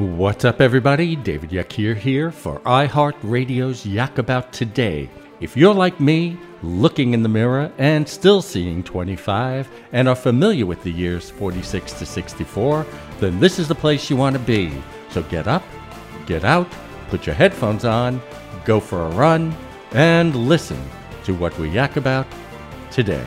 What's up, everybody? David Yakir here for iHeartRadio's Yak About Today. If you're like me, looking in the mirror and still seeing 25, and are familiar with the years 46 to 64, then this is the place you want to be. So get up, get out, put your headphones on, go for a run, and listen to what we yak about today.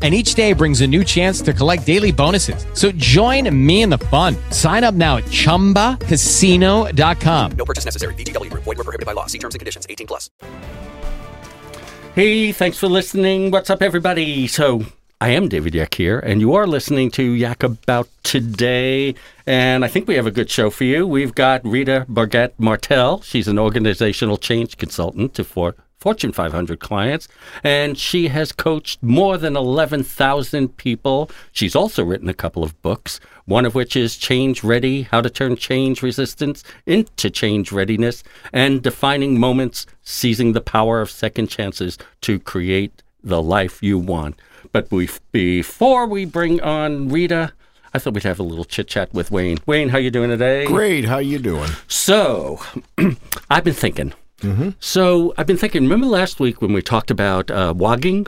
and each day brings a new chance to collect daily bonuses. So join me in the fun. Sign up now at ChumbaCasino.com. No purchase necessary. VGW. Void were prohibited by law. See terms and conditions. 18 plus. Hey, thanks for listening. What's up, everybody? So I am David Yak here, and you are listening to Yak About Today. And I think we have a good show for you. We've got Rita Burgett Martel. She's an organizational change consultant to Fort Fortune 500 clients, and she has coached more than 11,000 people. She's also written a couple of books, one of which is Change Ready How to Turn Change Resistance into Change Readiness, and Defining Moments Seizing the Power of Second Chances to Create the Life You Want. But before we bring on Rita, I thought we'd have a little chit chat with Wayne. Wayne, how you doing today? Great. How you doing? So, I've been thinking. Mm-hmm. So I've been thinking. Remember last week when we talked about uh, wogging?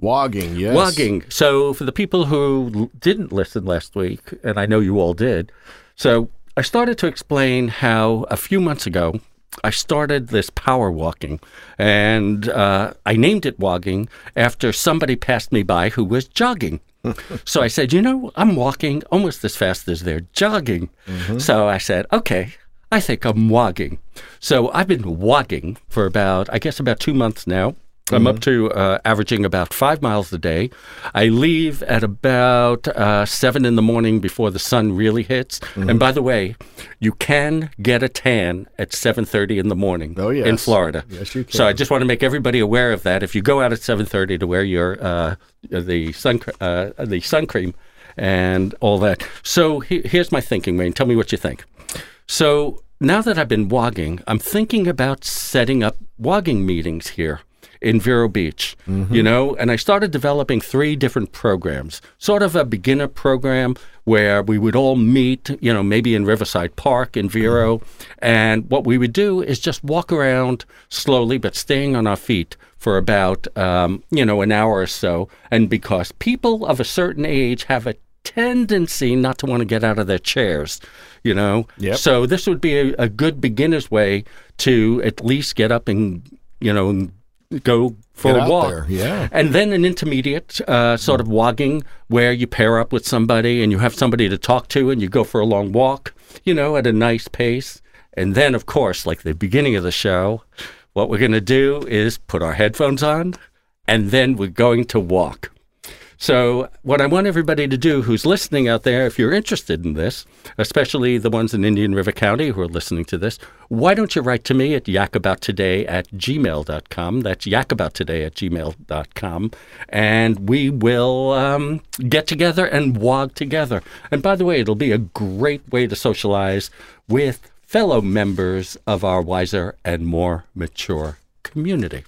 Wogging, yes. Wogging. So for the people who didn't listen last week, and I know you all did, so I started to explain how a few months ago I started this power walking, and uh, I named it wogging after somebody passed me by who was jogging. so I said, you know, I'm walking almost as fast as they're jogging. Mm-hmm. So I said, okay, I think I'm wogging. So I've been wogging for about, I guess, about two months now. I'm mm-hmm. up to uh, averaging about five miles a day. I leave at about uh, seven in the morning before the sun really hits. Mm-hmm. And by the way, you can get a tan at seven thirty in the morning. Oh, yes. in Florida. Yes, you can. So I just want to make everybody aware of that. If you go out at seven thirty to wear your uh, the sun uh, the sun cream and all that. So he- here's my thinking, Wayne. Tell me what you think. So now that I've been wogging, I'm thinking about setting up wogging meetings here in Vero Beach, mm-hmm. you know, and I started developing three different programs, sort of a beginner program where we would all meet, you know, maybe in Riverside Park in Vero. Mm-hmm. And what we would do is just walk around slowly, but staying on our feet for about, um, you know, an hour or so. And because people of a certain age have a tendency not to want to get out of their chairs, you know? Yep. So this would be a, a good beginner's way to at least get up and, you know, go for Get a walk. There. Yeah. And then an intermediate uh, sort of wogging where you pair up with somebody and you have somebody to talk to and you go for a long walk, you know, at a nice pace. And then, of course, like the beginning of the show, what we're going to do is put our headphones on and then we're going to walk. So, what I want everybody to do who's listening out there, if you're interested in this, especially the ones in Indian River County who are listening to this, why don't you write to me at yakabouttoday at gmail.com? That's yakabouttoday at gmail.com. And we will um, get together and wog together. And by the way, it'll be a great way to socialize with fellow members of our wiser and more mature community.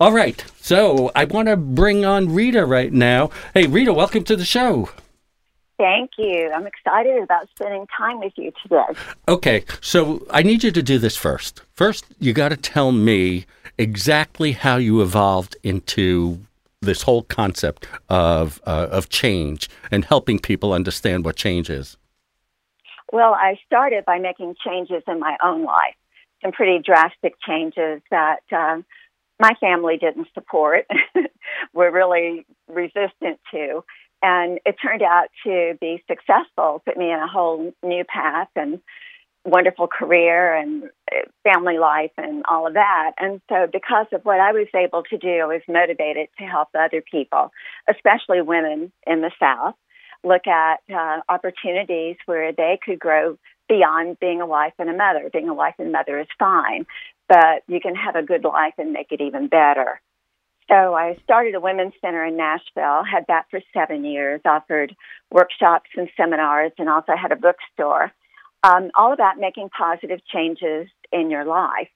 All right. So I want to bring on Rita right now. Hey, Rita, welcome to the show. Thank you. I'm excited about spending time with you today. Okay. So I need you to do this first. First, you got to tell me exactly how you evolved into this whole concept of uh, of change and helping people understand what change is. Well, I started by making changes in my own life, some pretty drastic changes that um, my family didn't support, were really resistant to. And it turned out to be successful, put me in a whole new path and wonderful career and uh, family life and all of that. And so, because of what I was able to do, I was motivated to help other people, especially women in the South, look at uh, opportunities where they could grow beyond being a wife and a mother. Being a wife and mother is fine, but you can have a good life and make it even better. So I started a women's center in Nashville, had that for seven years, offered workshops and seminars, and also had a bookstore. Um, all about making positive changes in your life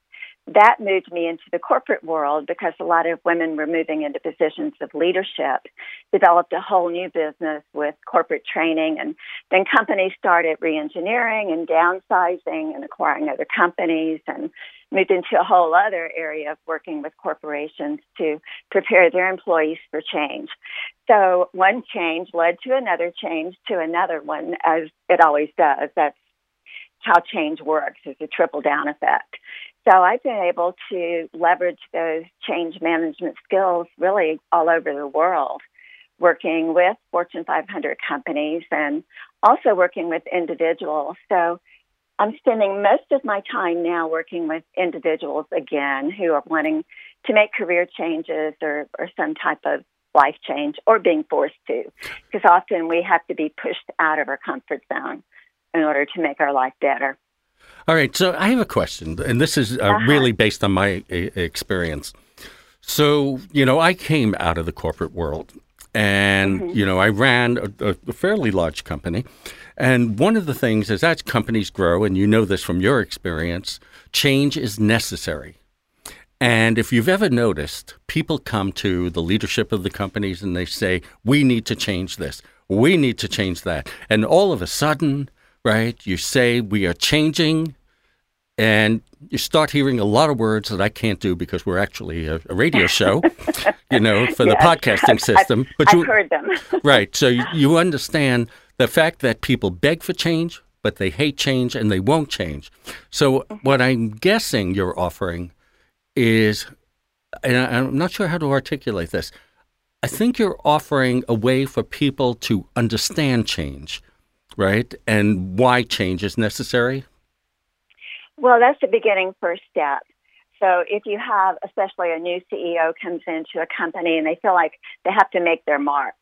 that moved me into the corporate world because a lot of women were moving into positions of leadership, developed a whole new business with corporate training, and then companies started reengineering and downsizing and acquiring other companies and moved into a whole other area of working with corporations to prepare their employees for change. So one change led to another change to another one, as it always does. That's how change works, is a triple down effect. So I've been able to leverage those change management skills really all over the world, working with Fortune 500 companies and also working with individuals. So I'm spending most of my time now working with individuals again who are wanting to make career changes or, or some type of life change or being forced to, because often we have to be pushed out of our comfort zone in order to make our life better. All right. So I have a question, and this is uh, uh-huh. really based on my experience. So, you know, I came out of the corporate world and, mm-hmm. you know, I ran a, a, fairly large company. And one of the things is as companies grow, and you know this from your experience, change is necessary. And if you've ever noticed, people come to the leadership of the companies and they say, we need to change this, we need to change that. And all of a sudden, right, you say, we are changing and you start hearing a lot of words that I can't do because we're actually a, a radio show, you know, for yes. the podcasting system. I've, but you, I've heard them. right. So you, you understand the fact that people beg for change, but they hate change and they won't change. So mm-hmm. what I'm guessing you're offering is, and I'm not sure how to articulate this. I think you're offering a way for people to understand change, right? And why change is necessary. Well, that's the beginning first step. So if you have, especially a new CEO comes into a company and they feel like they have to make their mark,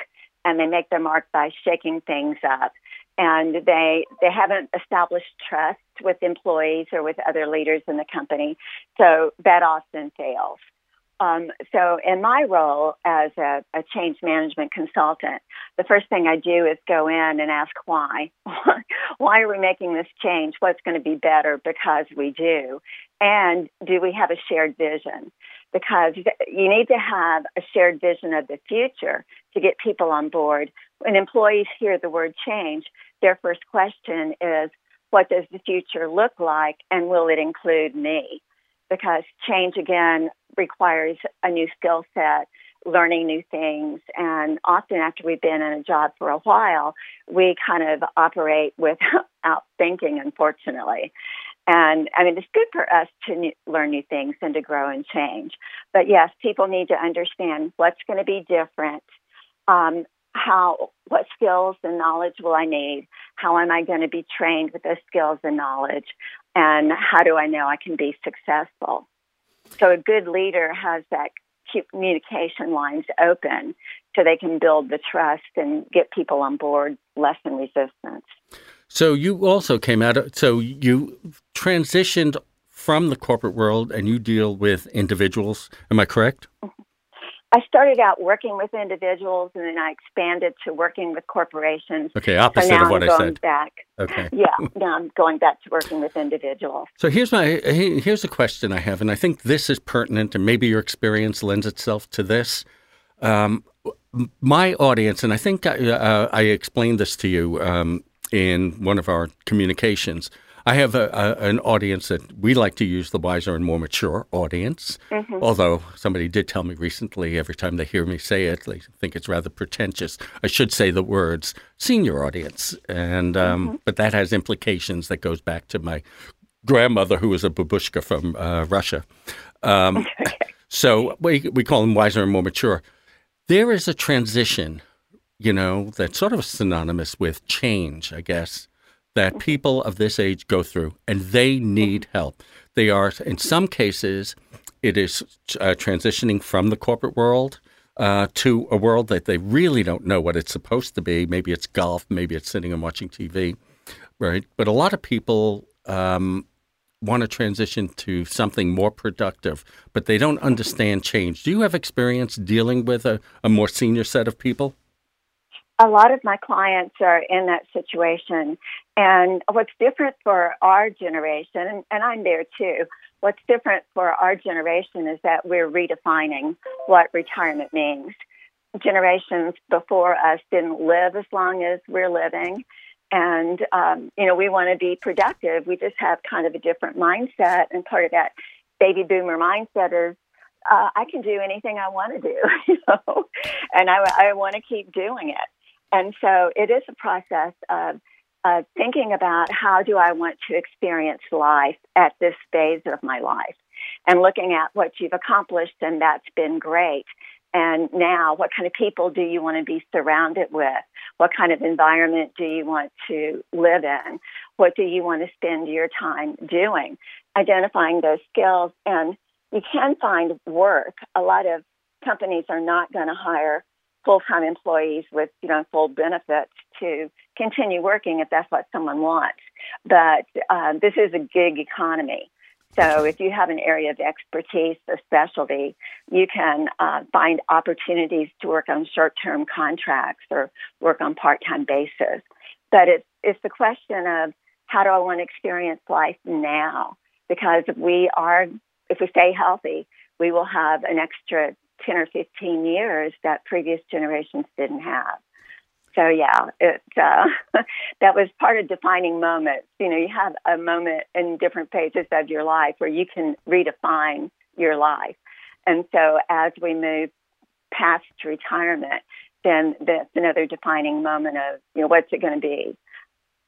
and they make their mark by shaking things up, and they they haven't established trust with employees or with other leaders in the company, so that often fails. Um, so, in my role as a, a, change management consultant, the first thing I do is go in and ask why. why are we making this change? What's going to be better because we do? And do we have a shared vision? Because you need to have a shared vision of the future to get people on board. When employees hear the word change, their first question is, what does the future look like and will it include me? Because change again requires a new skill set, learning new things. And often, after we've been in a job for a while, we kind of operate without thinking, unfortunately. And I mean, it's good for us to new, learn new things and to grow and change. But yes, people need to understand what's going to be different. Um, how, what skills and knowledge will I need? How am I going to be trained with those skills and knowledge? And how do I know I can be successful? So a good leader has that communication lines open so they can build the trust and get people on board, lessen resistance. So you also came out of, so you transitioned from the corporate world and you deal with individuals. Am I correct? Mm-hmm. I started out working with individuals, and then I expanded to working with corporations. Okay, opposite so now of what I'm I going said. Back. Okay. Yeah, now I'm going back to working with individuals. So here's my here's a question I have, and I think this is pertinent, and maybe your experience lends itself to this. Um, my audience, and I think I, uh, I explained this to you um, in one of our communications. I have a, a, an audience that we like to use the wiser and more mature audience. Although somebody did tell me recently, every time they hear me say it, they think it's rather pretentious. I should say the words senior audience, and um, but that has implications that goes back to my grandmother, who was a babushka from uh, Russia. Um, So we we call them wiser and more mature. There is a transition, you know, that's sort of synonymous with change, I guess, that people of this age go through, and they need help. They are, in some cases, it is uh, transitioning from the corporate world uh, to a world that they really don't know what it's supposed to be. Maybe it's golf, maybe it's sitting and watching TV, right? But a lot of people um, want to transition to something more productive, but they don't understand change. Do you have experience dealing with a, a more senior set of people? A lot of my clients are in that situation. And what's different for our generation, and, I'm there too, what's different for our generation is that we're redefining what retirement means. Generations before us didn't live as long as we're living. And, um, you know, we want to be productive. We just have kind of a different mindset. And part of that baby boomer mindset is uh, I can do anything I want to do, you know, and I, I want to keep doing it. And so it is a process of thinking about how do I want to experience life at this phase of my life and looking at what you've accomplished, and that's been great. And now, what kind of people do you want to be surrounded with? What kind of environment do you want to live in? What do you want to spend your time doing? Identifying those skills. And you can find work. A lot of companies are not going to hire full-time employees with you know full benefits to continue working if that's what someone wants. But uh, this is a gig economy. So if you have an area of expertise, a specialty, you can uh, find opportunities to work on short-term contracts or work on part-time basis. But it's it's the question of how do I want to experience life now? Because we are, if we stay healthy, we will have an extra 10 or 15 years that previous generations didn't have. So yeah, it uh, that was part of defining moments. You know, you have a moment in different phases of your life where you can redefine your life. And so as we move past retirement, then that's another defining moment of, you know, what's it going to be?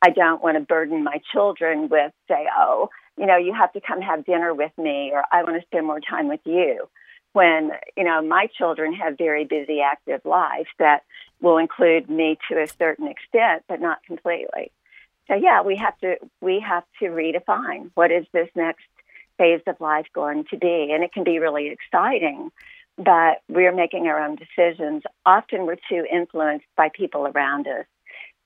I don't want to burden my children with say, oh, you know, you have to come have dinner with me or I want to spend more time with you when you know my children have very busy active lives that will include me to a certain extent but not completely. So yeah we have to we have to redefine what is this next phase of life going to be. And it can be really exciting but we're making our own decisions. Often we're too influenced by people around us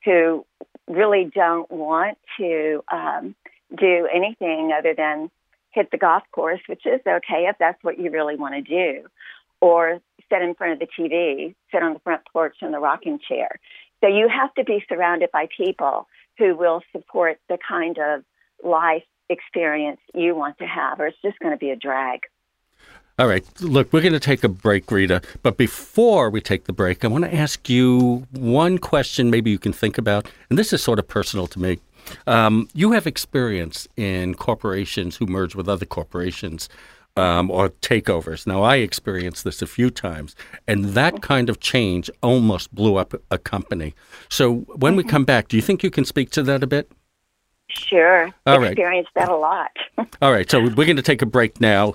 who really don't want to um, do anything other than hit the golf course, which is okay if that's what you really want to do, or sit in front of the TV, sit on the front porch in the rocking chair. So you have to be surrounded by people who will support the kind of life experience you want to have, or it's just going to be a drag. All right. Look, we're going to take a break, Rita. But before we take the break, I want to ask you one question maybe you can think about. And this is sort of personal to me. Um, you have experience in corporations who merge with other corporations um, or takeovers. Now, I experienced this a few times, and that kind of change almost blew up a company. So, when we come back, do you think you can speak to that a bit? Sure. All right. Experienced that a lot. All right, so we're going to take a break now.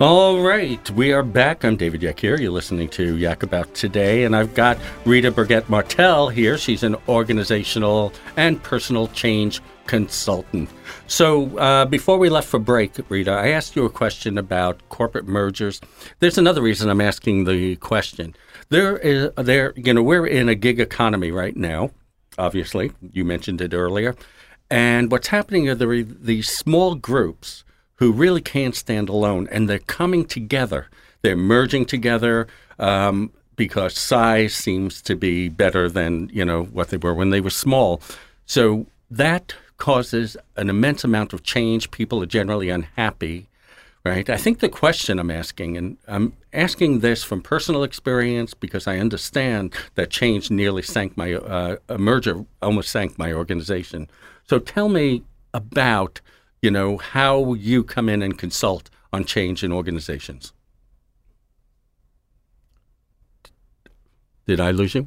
All right, we are back. I'm David Yak here. You're listening to Yak About Today, and I've got Rita Burgett Martel here. She's an organizational and personal change consultant. So, uh, before we left for break, Rita, I asked you a question about corporate mergers. There's another reason I'm asking the question. There is, there, you know, we're in a gig economy right now. Obviously, you mentioned it earlier, and what's happening are the these small groups who really can't stand alone, and they're coming together. They're merging together um, because size seems to be better than you know what they were when they were small. So that causes an immense amount of change. People are generally unhappy, right? I think the question I'm asking, and I'm asking this from personal experience because I understand that change nearly sank my uh, a merger almost sank my organization. So tell me about you know how you come in and consult on change in organizations. Did I lose you?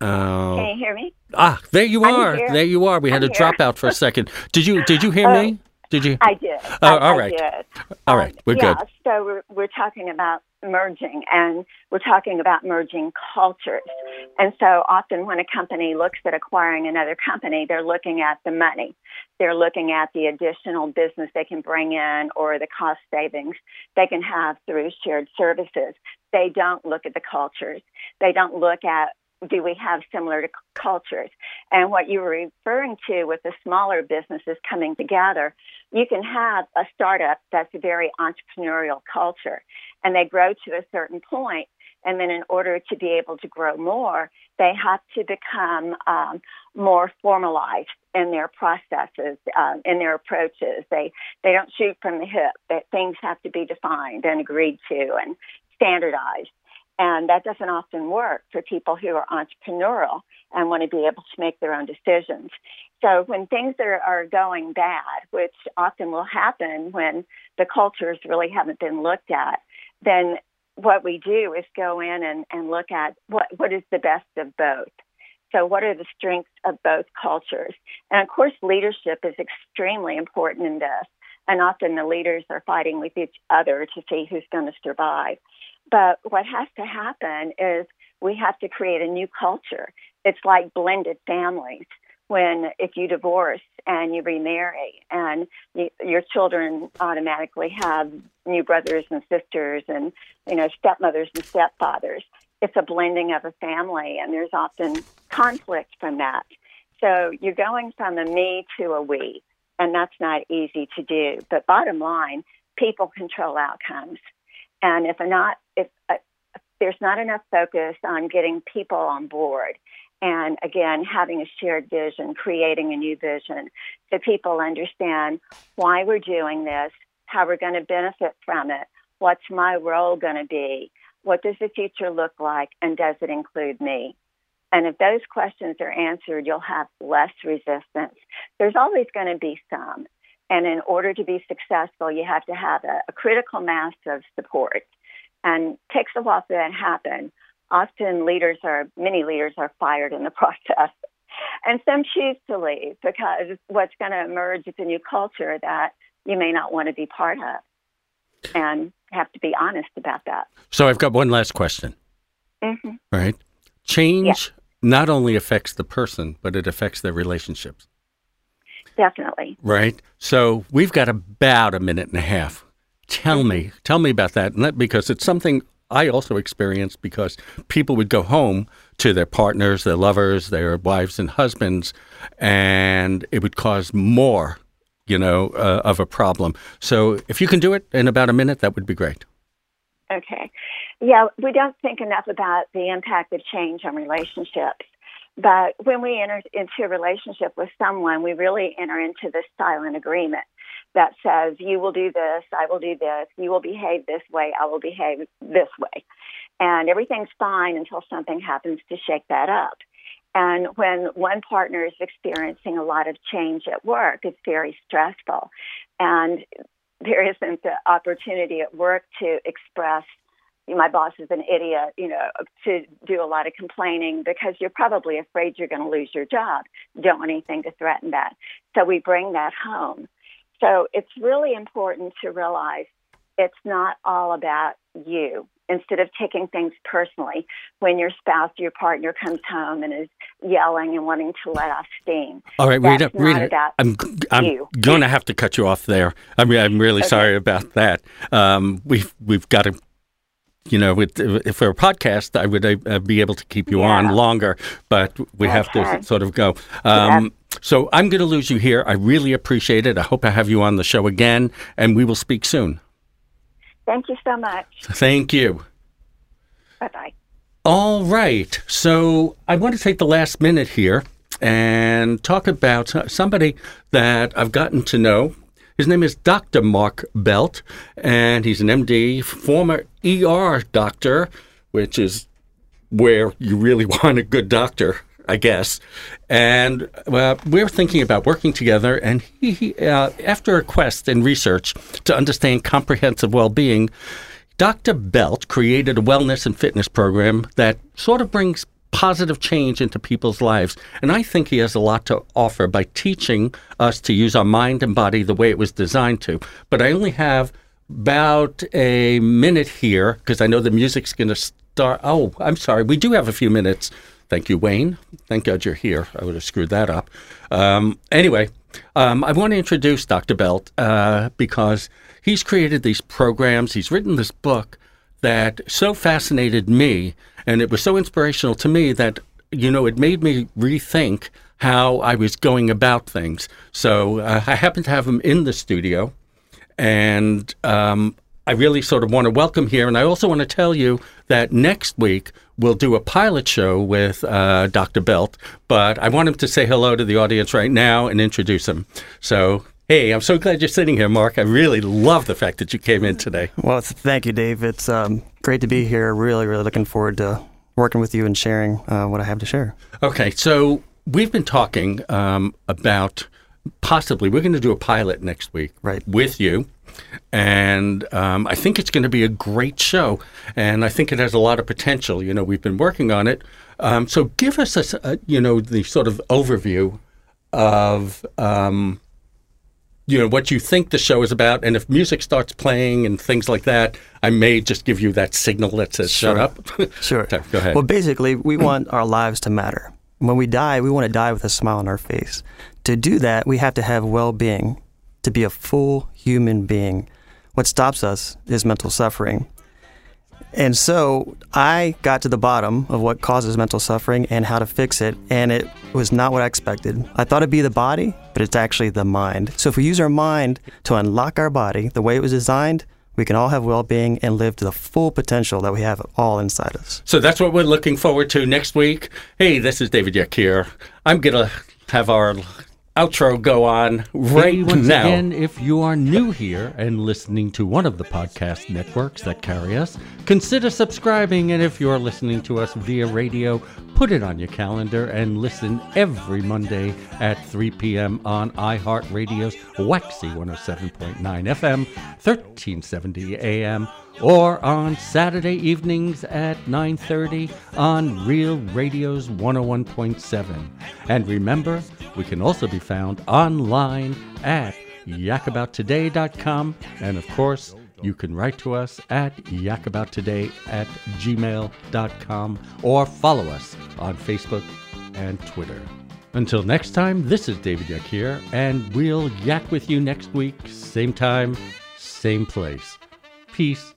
Uh, Can you hear me? Ah, there you I'm are. here. There you are. We had I'm a here. dropout for a second. Did you Did you hear Oh, me? Did you? I did. Oh, I, all I did. All Um. We're yeah, good. so we're, we're talking about merging and we're talking about merging cultures. And so often when a company looks at acquiring another company, they're looking at the money. They're looking at the additional business they can bring in or the cost savings they can have through shared services. They don't look at the cultures. They don't look at do we have similar cultures? And what you were referring to with the smaller businesses coming together, you can have a startup that's a very entrepreneurial culture and they grow to a certain point and then in order to be able to grow more they have to become um, more formalized in their processes um, in their approaches. They they don't shoot from the hip that things have to be defined and agreed to and standardized and that doesn't often work for people who are entrepreneurial and want to be able to make their own decisions. So when things are, are going bad, which often will happen when the cultures really haven't been looked at, then what we do is go in and, and look at what, what is the best of both. So, what are the strengths of both cultures? And of course, leadership is extremely important in this. And often the leaders are fighting with each other to see who's going to survive. But what has to happen is we have to create a new culture. It's like blended families. When if you divorce and you remarry, and you, your children automatically have new brothers and sisters, and you know stepmothers and stepfathers, it's a blending of a family, and there's often conflict from that. So you're going from a me to a we, and that's not easy to do. But bottom line, people control outcomes. And if not, if uh, there's not enough focus on getting people on board, and again, having a shared vision, creating a new vision, so people understand why we're doing this, how we're going to benefit from it, what's my role going to be, what does the future look like, and does it include me? And if those questions are answered, you'll have less resistance. There's always going to be some. And in order to be successful, you have to have a, a critical mass of support. And takes a while for that to happen. Often leaders are, many leaders are fired in the process. And some choose to leave because what's going to emerge is a new culture that you may not want to be part of. And have to be honest about that. So I've got one last question. hmm Right? Change not only affects the person, but it affects their relationships. Definitely. Right? So we've got about a minute and a half. Tell me, tell me about that. And that because it's something I also experienced because people would go home to their partners, their lovers, their wives and husbands, and it would cause more, you know, uh, of a problem. So if you can do it in about a minute, that would be great. Okay. Yeah, we don't think enough about the impact of change on relationships. But when we enter into a relationship with someone, we really enter into this silent agreement that says, you will do this, I will do this, you will behave this way, I will behave this way. And everything's fine until something happens to shake that up. And when one partner is experiencing a lot of change at work, it's very stressful. And there isn't the opportunity at work to express my boss is an idiot, you know, to do a lot of complaining because you're probably afraid you're going to lose your job. Don't want anything to threaten that. So we bring that home. So it's really important to realize it's not all about you. Instead of taking things personally, when your spouse, your partner comes home and is yelling and wanting to let off steam, All right, Rita. Rita, about I'm I'm you. going to have to cut you off there. I mean, I'm really sorry about that. Um, we've we've got to. You know, with, if for a podcast, I would uh, be able to keep you on longer, but we have to sort of go. Um, So I'm going to lose you here. I really appreciate it. I hope I have you on the show again, and we will speak soon. Thank you so much. Thank you. Bye bye. All right. So I want to take the last minute here and talk about somebody that I've gotten to know. His name is Dr. Mark Belt, and he's an MD, former ER doctor, which is where you really want a good doctor, I guess. And uh, we're thinking about working together. And he, uh, after a quest and research to understand comprehensive well being, Dr. Belt created a wellness and fitness program that sort of brings positive change into people's lives. And I think he has a lot to offer by teaching us to use our mind and body the way it was designed to. But I only have about a minute here because I know the music's going to start. Oh, I'm sorry. We do have a few minutes. Thank you, Wayne. Thank God you're here. I would have screwed that up. Um, anyway, um, I want to introduce Dr. Belt uh, because he's created these programs. He's written this book that so fascinated me, and it was so inspirational to me that you know it made me rethink how I was going about things. So uh, I happen to have him in the studio, and um, I really sort of want to welcome here. And I also want to tell you that next week we'll do a pilot show with uh, Dr. Belt, but I want him to say hello to the audience right now and introduce him. So, hey, I'm so glad you're sitting here, Mark. I really love the fact that you came in today. Well, thank you, Dave. It's um, great to be here. Really, really looking forward to working with you and sharing uh, what I have to share. Okay, so we've been talking um, about possibly we're going to do a pilot next week right. with you and um, I think it's going to be a great show. And I think it has a lot of potential. You know, we've been working on it. Um, so give us a, a, you know the sort of overview of um, you know what you think the show is about, and if music starts playing and things like that, I may just give you that signal that says sure. "shut up." sure. Go ahead. Well, basically, we want our lives to matter. When we die, we want to die with a smile on our face. To do that, we have to have well-being to be a full human being. What stops us is mental suffering. And so I got to the bottom of what causes mental suffering and how to fix it, and it was not what I expected. I thought it'd be the body, but it's actually the mind. So if we use our mind to unlock our body the way it was designed, we can all have well being and live to the full potential that we have all inside us. So that's what we're looking forward to next week. Hey, this is David here. I'm going to have our outro go on right hey, once now. Again, if you are new here and listening to one of the podcast networks that carry us, consider subscribing. And if you're listening to us via radio, put it on your calendar and listen every Monday at 3 p.m. on iHeartRadio's Waxy 107.9 FM, 1370 AM or on Saturday evenings at 9:30 on Real Radio's 101.7. And remember, we can also be found online at yakabouttoday.com and of course, you can write to us at yakabouttoday at gmail.com or follow us on Facebook and Twitter. Until next time, this is David Yeck here, and we'll yak with you next week, same time, same place. Peace